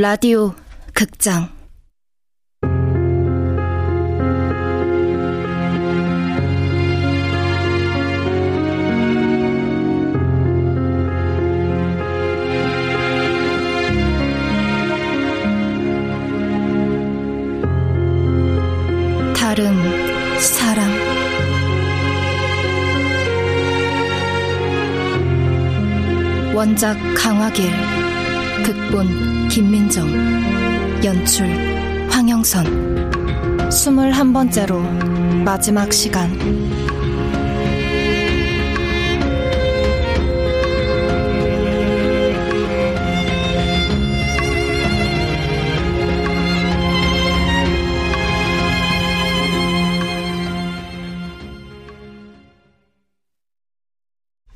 라디오 극장. 다른 사람 원작 강화길 극본 김민정 연출 황영선 스물한 번째로 마지막 시간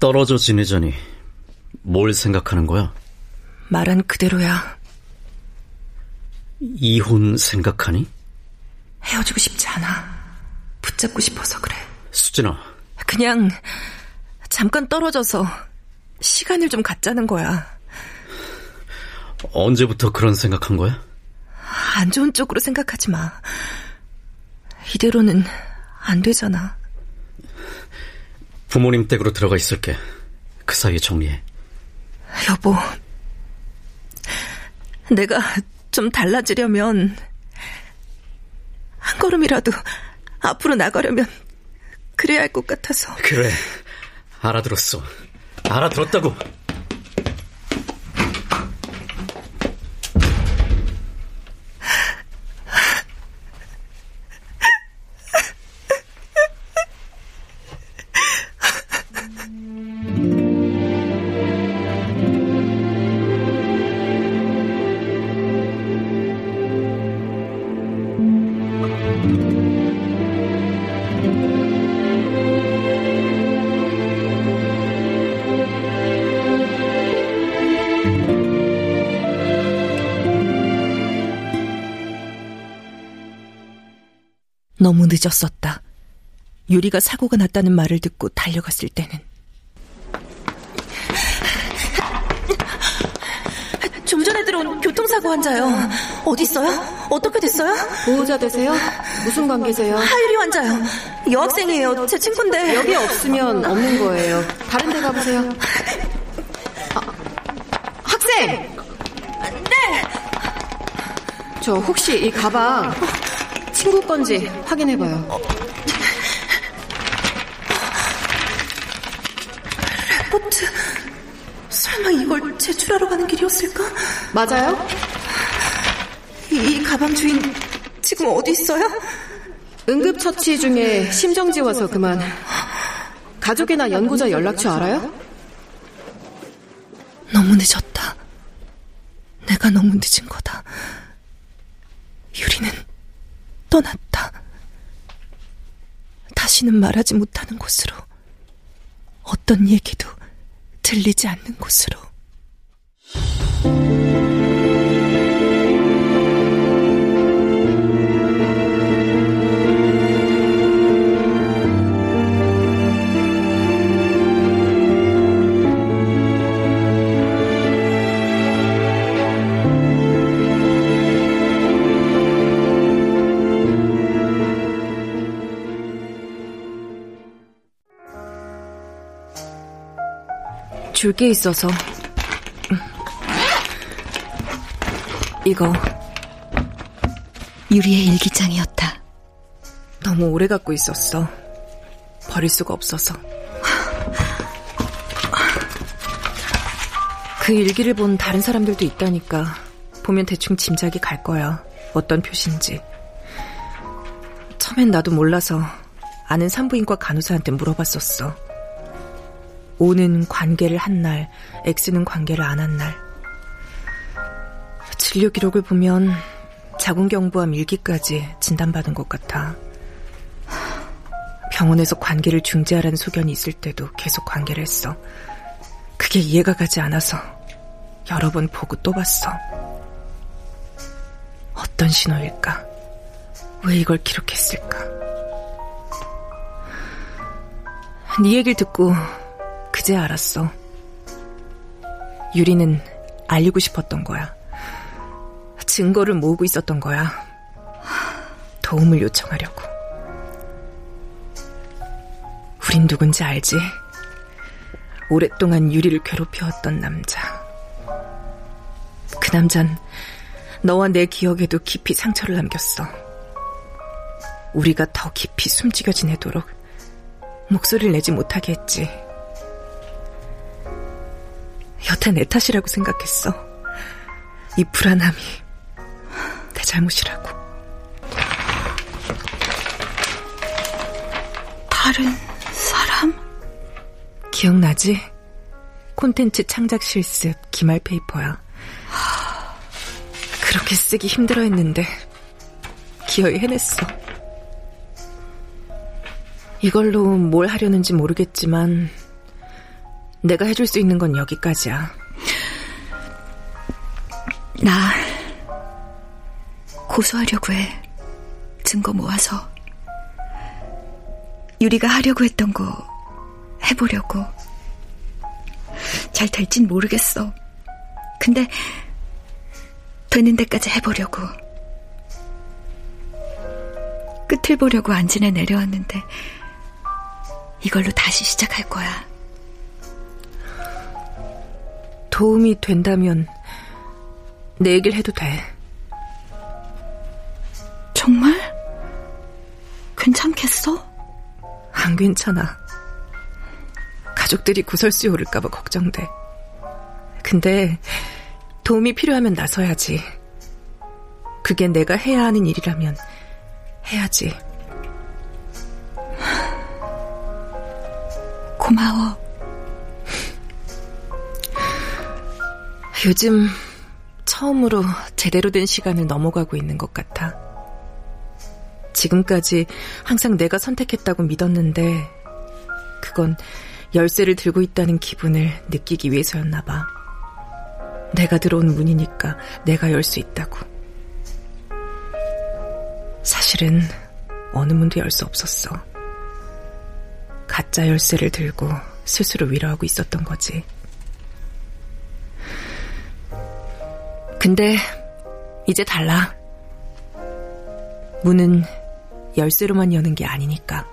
떨어져 지내자니 뭘 생각하는 거야? 말한 그대로야. 이혼 생각하니? 헤어지고 싶지 않아. 붙잡고 싶어서 그래. 수진아. 그냥 잠깐 떨어져서 시간을 좀 갖자는 거야. 언제부터 그런 생각한 거야? 안 좋은 쪽으로 생각하지 마. 이대로는 안 되잖아. 부모님 댁으로 들어가 있을게. 그 사이에 정리해. 여보, 내가 좀 달라지려면 한 걸음이라도 앞으로 나가려면 그래야 할 것 같아서. 그래, 알아들었어. 알아들었다고. 너무 늦었었다. 유리가 사고가 났다는 말을 듣고 달려갔을 때는. 좀 전에 들어온 교통사고 환자요. 어디 있어요? 어떻게 됐어요? 보호자 되세요? 무슨 관계세요? 하유리 환자요. 여학생이에요. 제 친구인데. 여기 없으면 없는 거예요. 다른 데 가보세요. 아, 학생! 네! 저 혹시 이 가방 친구 건지 확인해봐요. 레포트. 설마 이걸 제출하러 가는 길이었을까? 맞아요? 이, 이 가방 주인 지금 어디 있어요? 응급처치 중에 심정지 와서 그만. 가족이나 연구자 연락처 알아요? 너무 늦었다. 내가 너무 늦은 거다. 유리는 떠났다. 다시는 말하지 못하는 곳으로. 어떤 얘기도 들리지 않는 곳으로. 줄 게 있어서. 이거 유리의 일기장이었다. 너무 오래 갖고 있었어. 버릴 수가 없어서. 그 일기를 본 다른 사람들도 있다니까 보면 대충 짐작이 갈 거야. 어떤 표시인지. 처음엔 나도 몰라서 아는 산부인과 간호사한테 물어봤었어. O는 관계를 한 날, X는 관계를 안 한 날. 진료 기록을 보면 자궁경부암 일기까지 진단받은 것 같아. 병원에서 관계를 중지하라는 소견이 있을 때도 계속 관계를 했어. 그게 이해가 가지 않아서 여러 번 보고 또 봤어. 어떤 신호일까? 왜 이걸 기록했을까? 네 얘기를 듣고 그제 알았어. 유리는 알리고 싶었던 거야. 증거를 모으고 있었던 거야. 도움을 요청하려고. 우린 누군지 알지? 오랫동안 유리를 괴롭혀왔던 남자. 그 남잔 너와 내 기억에도 깊이 상처를 남겼어. 우리가 더 깊이 숨지겨 지내도록 목소리를 내지 못하게 했지. 여태 내 탓이라고 생각했어. 이 불안함이 내 잘못이라고. 다른 사람? 기억나지? 콘텐츠 창작 실습 기말 페이퍼야. 그렇게 쓰기 힘들어 했는데 기어이 해냈어. 이걸로 뭘 하려는지 모르겠지만 내가 해줄 수 있는 건 여기까지야. 나 고소하려고 해. 증거 모아서. 유리가 하려고 했던 거 해보려고. 잘 될진 모르겠어. 근데 되는 데까지 해보려고. 끝을 보려고 안진에 내려왔는데 이걸로 다시 시작할 거야. 도움이 된다면 내 얘기를 해도 돼. 정말? 괜찮겠어? 안 괜찮아. 가족들이 구설수에 오를까봐 걱정돼. 근데 도움이 필요하면 나서야지. 그게 내가 해야 하는 일이라면 해야지. 고마워. 요즘 처음으로 제대로 된 시간을 넘어가고 있는 것 같아. 지금까지 항상 내가 선택했다고 믿었는데, 그건 열쇠를 들고 있다는 기분을 느끼기 위해서였나 봐. 내가 들어온 문이니까 내가 열 수 있다고. 사실은 어느 문도 열 수 없었어. 가짜 열쇠를 들고 스스로 위로하고 있었던 거지. 근데 이제 달라. 문은 열쇠로만 여는 게 아니니까.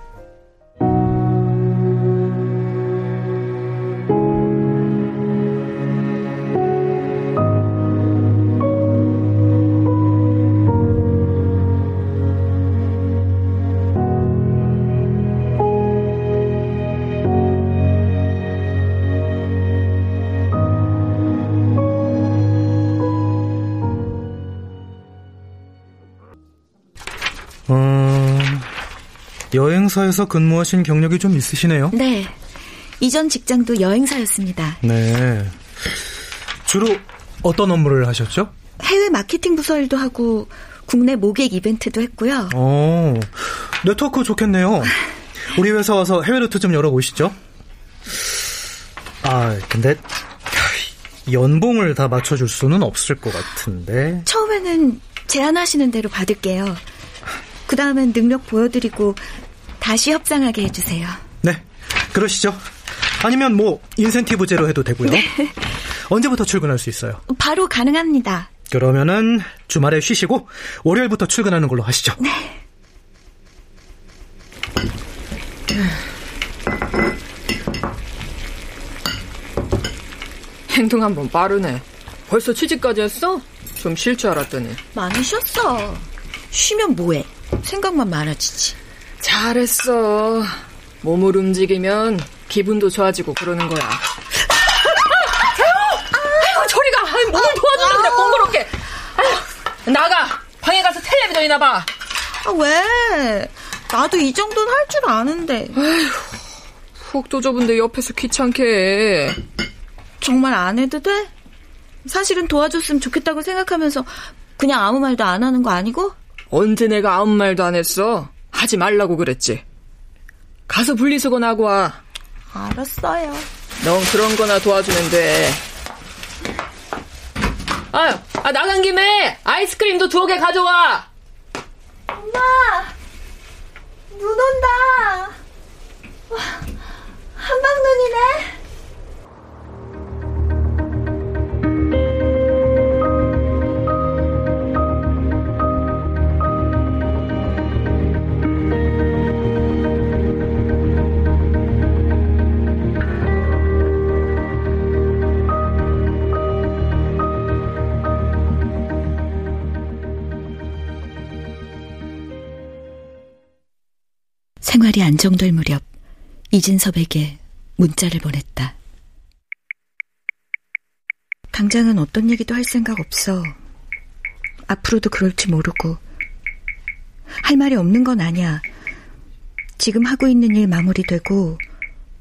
여행사에서 근무하신 경력이 좀 있으시네요. 네. 이전 직장도 여행사였습니다. 네. 주로 어떤 업무를 하셨죠? 해외 마케팅 부서 일도 하고 국내 모객 이벤트도 했고요. 어, 네트워크 좋겠네요. 우리 회사 와서 해외 루트 좀 열어보시죠. 아, 근데 연봉을 다 맞춰줄 수는 없을 것 같은데. 처음에는 제안하시는 대로 받을게요. 그 다음엔 능력 보여드리고 다시 협상하게 해주세요. 네, 그러시죠. 아니면 뭐 인센티브제로 해도 되고요. 네. 언제부터 출근할 수 있어요? 바로 가능합니다. 그러면은 주말에 쉬시고 월요일부터 출근하는 걸로 하시죠. 네. 행동 한번 빠르네. 벌써 취직까지 했어? 좀 쉴 줄 알았더니. 많이 쉬었어. 쉬면 뭐해? 생각만 많아지지. 잘했어. 몸을 움직이면 기분도 좋아지고 그러는 거야. 아유, 저리 가. 아유, 몸을 도와주려 그래, 번거롭게. 아유, 나가. 방에 가서 텔레비전이나 봐. 아, 왜? 나도 이 정도는 할 줄 아는데. 아휴, 훅도 좁은데 옆에서 귀찮게 해. 정말 안 해도 돼? 사실은 도와줬으면 좋겠다고 생각하면서 그냥 아무 말도 안 하는 거 아니고? 언제 내가 아무 말도 안 했어? 하지 말라고 그랬지. 가서 분리수거 하고 와. 알았어요. 넌 그런 거나 도와주면 돼. 아유, 아, 나간 김에 아이스크림도 두어 개 가져와. 안정될 무렵 이진섭에게 문자를 보냈다. 당장은 어떤 얘기도 할 생각 없어. 앞으로도 그럴지 모르고. 할 말이 없는 건 아니야. 지금 하고 있는 일 마무리되고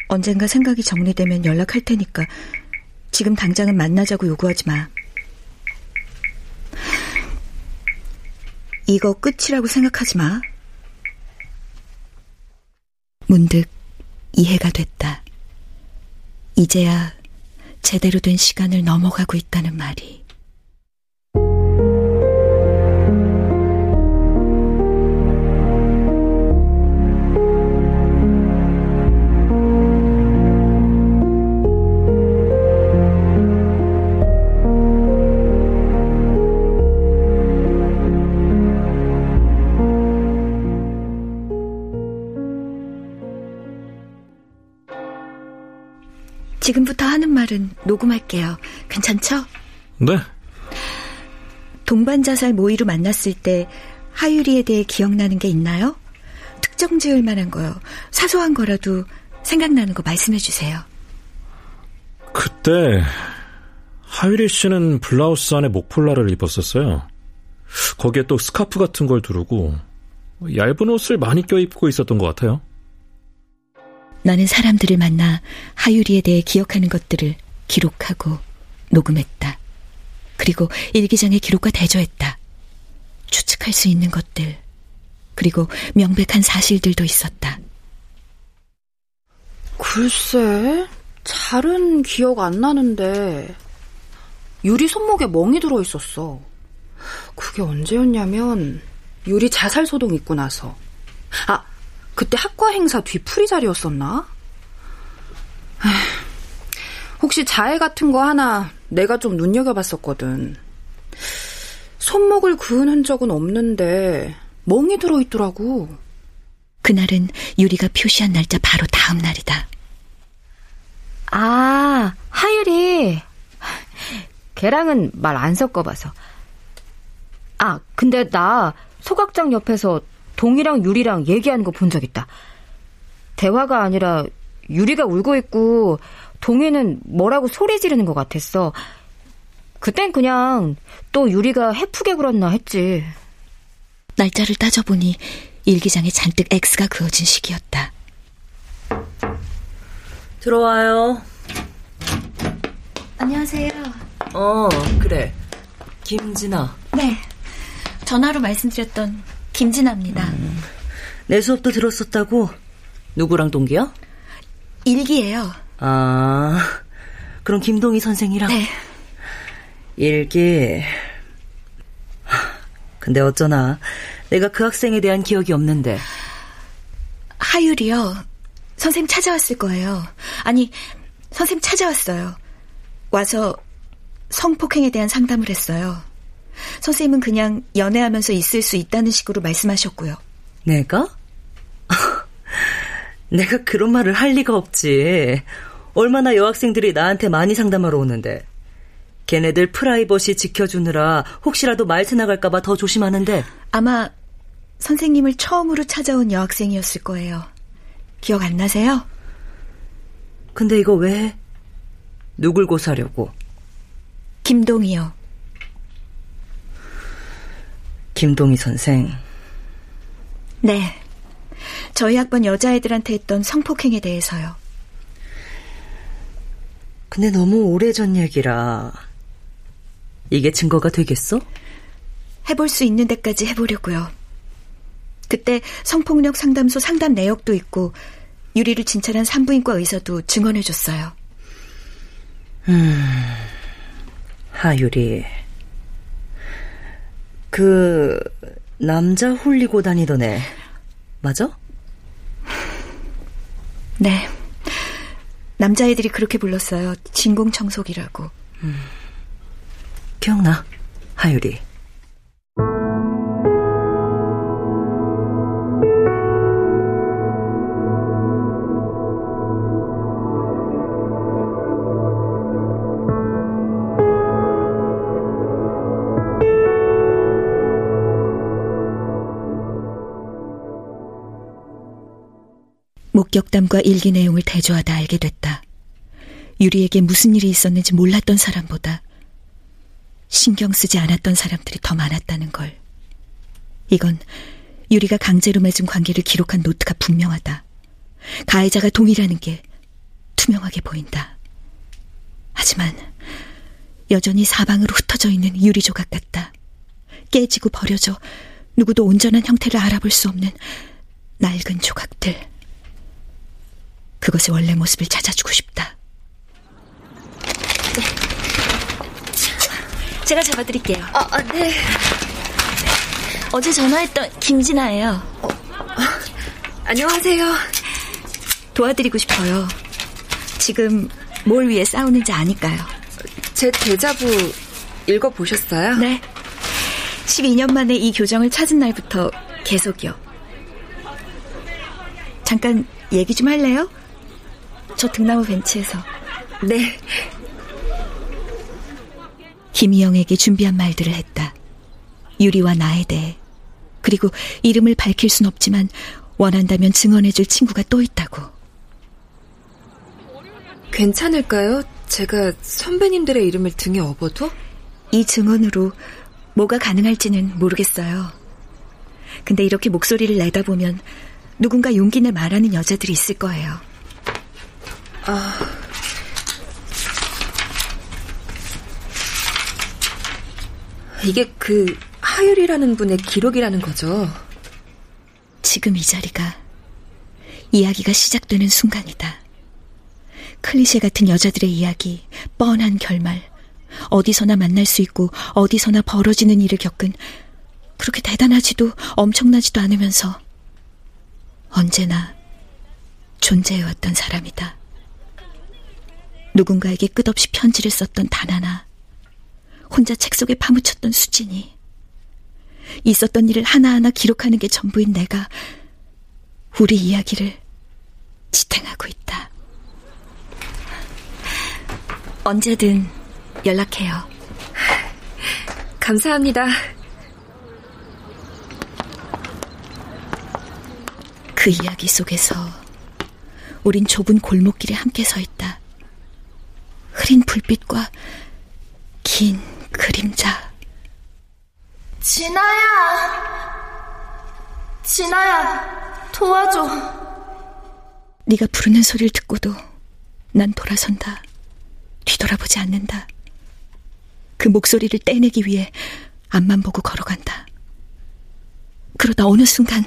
언젠가 생각이 정리되면 연락할 테니까 지금 당장은 만나자고 요구하지 마. 이거 끝이라고 생각하지 마. 문득 이해가 됐다. 이제야 제대로 된 시간을 넘어가고 있다는 말이. 말은 녹음할게요. 괜찮죠? 네. 동반 자살 모의로 만났을 때 하유리에 대해 기억나는 게 있나요? 특정 지을 만한 거요. 사소한 거라도 생각나는 거 말씀해 주세요. 그때 하유리 씨는 블라우스 안에 목폴라를 입었었어요. 거기에 또 스카프 같은 걸 두르고 얇은 옷을 많이 껴입고 있었던 것 같아요. 나는 사람들을 만나 하유리에 대해 기억하는 것들을 기록하고 녹음했다. 그리고 일기장에 기록과 대조했다. 추측할 수 있는 것들, 그리고 명백한 사실들도 있었다. 글쎄, 잘은 기억 안 나는데, 유리 손목에 멍이 들어 있었어. 그게 언제였냐면, 유리 자살 소동 있고 나서. 아, 그때 학과 행사 뒤풀이 자리였었나? 혹시 자해 같은 거 하나 내가 좀 눈여겨봤었거든. 손목을 그은 흔적은 없는데 멍이 들어있더라고. 그날은 유리가 표시한 날짜 바로 다음 날이다. 아, 하율이. 걔랑은 말 안 섞어봐서. 아, 근데 나 소각장 옆에서 동이랑 유리랑 얘기하는 거 본 적 있다. 대화가 아니라 유리가 울고 있고 동이는 뭐라고 소리 지르는 것 같았어. 그땐 그냥 또 유리가 해프게 굴었나 했지. 날짜를 따져보니 일기장에 잔뜩 X가 그어진 시기였다. 들어와요. 안녕하세요. 어, 그래. 김진아. 네. 전화로 말씀드렸던 김진아입니다. 음, 내 수업도 들었었다고? 누구랑 동기야? 일기예요. 아, 그럼 김동희 선생이랑? 네. 일기. 근데 어쩌나 내가 그 학생에 대한 기억이 없는데. 하율이요. 선생 찾아왔을 거예요. 아니, 선생 찾아왔어요. 와서 성폭행에 대한 상담을 했어요. 선생님은 그냥 연애하면서 있을 수 있다는 식으로 말씀하셨고요. 내가? 내가 그런 말을 할 리가 없지. 얼마나 여학생들이 나한테 많이 상담하러 오는데. 걔네들 프라이버시 지켜주느라 혹시라도 말새 나갈까봐 더 조심하는데. 아마 선생님을 처음으로 찾아온 여학생이었을 거예요. 기억 안 나세요? 근데 이거 왜? 누굴 고사려고? 김동희요. 김동희 선생. 네. 저희 학번 여자애들한테 했던 성폭행에 대해서요. 근데 너무 오래전 얘기라. 이게 증거가 되겠어? 해볼 수 있는 데까지 해보려고요. 그때 성폭력 상담소 상담 내역도 있고 유리를 진찰한 산부인과 의사도 증언해줬어요. 음, 하유리. 그 남자 홀리고 다니던 애 맞아? 네. 남자애들이 그렇게 불렀어요. 진공청소기라고. 음. 기억나, 하유리. 목격담과 일기 내용을 대조하다 알게 됐다. 유리에게 무슨 일이 있었는지 몰랐던 사람보다 신경 쓰지 않았던 사람들이 더 많았다는 걸. 이건 유리가 강제로 맺은 관계를 기록한 노트가 분명하다. 가해자가 동일하는 게 투명하게 보인다. 하지만 여전히 사방으로 흩어져 있는 유리 조각 같다. 깨지고 버려져 누구도 온전한 형태를 알아볼 수 없는 낡은 조각들. 그것의 원래 모습을 찾아주고 싶다. 제가 잡아드릴게요. 아, 아 네. 어제 전화했던 김진아예요. 어, 안녕하세요. 도와드리고 싶어요. 지금 뭘 위해 싸우는지 아니까요. 제 대자부 읽어보셨어요? 네. 12년 만에 이 교정을 찾은 날부터 계속이요. 잠깐 얘기 좀 할래요? 저 등나무 벤치에서. 네. 김희영에게 준비한 말들을 했다. 유리와 나에 대해. 그리고 이름을 밝힐 순 없지만 원한다면 증언해줄 친구가 또 있다고. 괜찮을까요? 제가 선배님들의 이름을 등에 업어도? 이 증언으로 뭐가 가능할지는 모르겠어요. 근데 이렇게 목소리를 내다 보면 누군가 용기 내 말하는 여자들이 있을 거예요. 아. 이게 그 하율이라는 분의 기록이라는 거죠. 지금 이 자리가 이야기가 시작되는 순간이다. 클리셰 같은 여자들의 이야기, 뻔한 결말, 어디서나 만날 수 있고 어디서나 벌어지는 일을 겪은 그렇게 대단하지도 엄청나지도 않으면서 언제나 존재해왔던 사람이다. 누군가에게 끝없이 편지를 썼던 단 하나, 혼자 책 속에 파묻혔던 수진이, 있었던 일을 하나하나 기록하는 게 전부인 내가 우리 이야기를 지탱하고 있다. 언제든 연락해요. 감사합니다. 그 이야기 속에서 우린 좁은 골목길에 함께 서 있다. 흐린 불빛과 긴 그림자. 진아야! 진아야, 도와줘. 네가 부르는 소리를 듣고도 난 돌아선다. 뒤돌아보지 않는다. 그 목소리를 떼내기 위해 앞만 보고 걸어간다. 그러다 어느 순간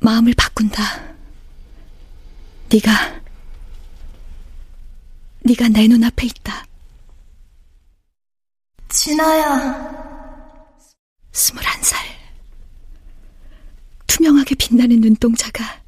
마음을 바꾼다. 네가 네가 내 눈앞에 있다. 진아야. 스물한 살. 투명하게 빛나는 눈동자가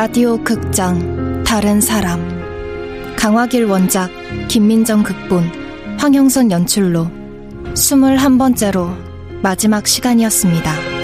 라디오 극장 다른 사람 강화길 원작 김민정 극본 황영선 연출로 21번째로 마지막 시간이었습니다.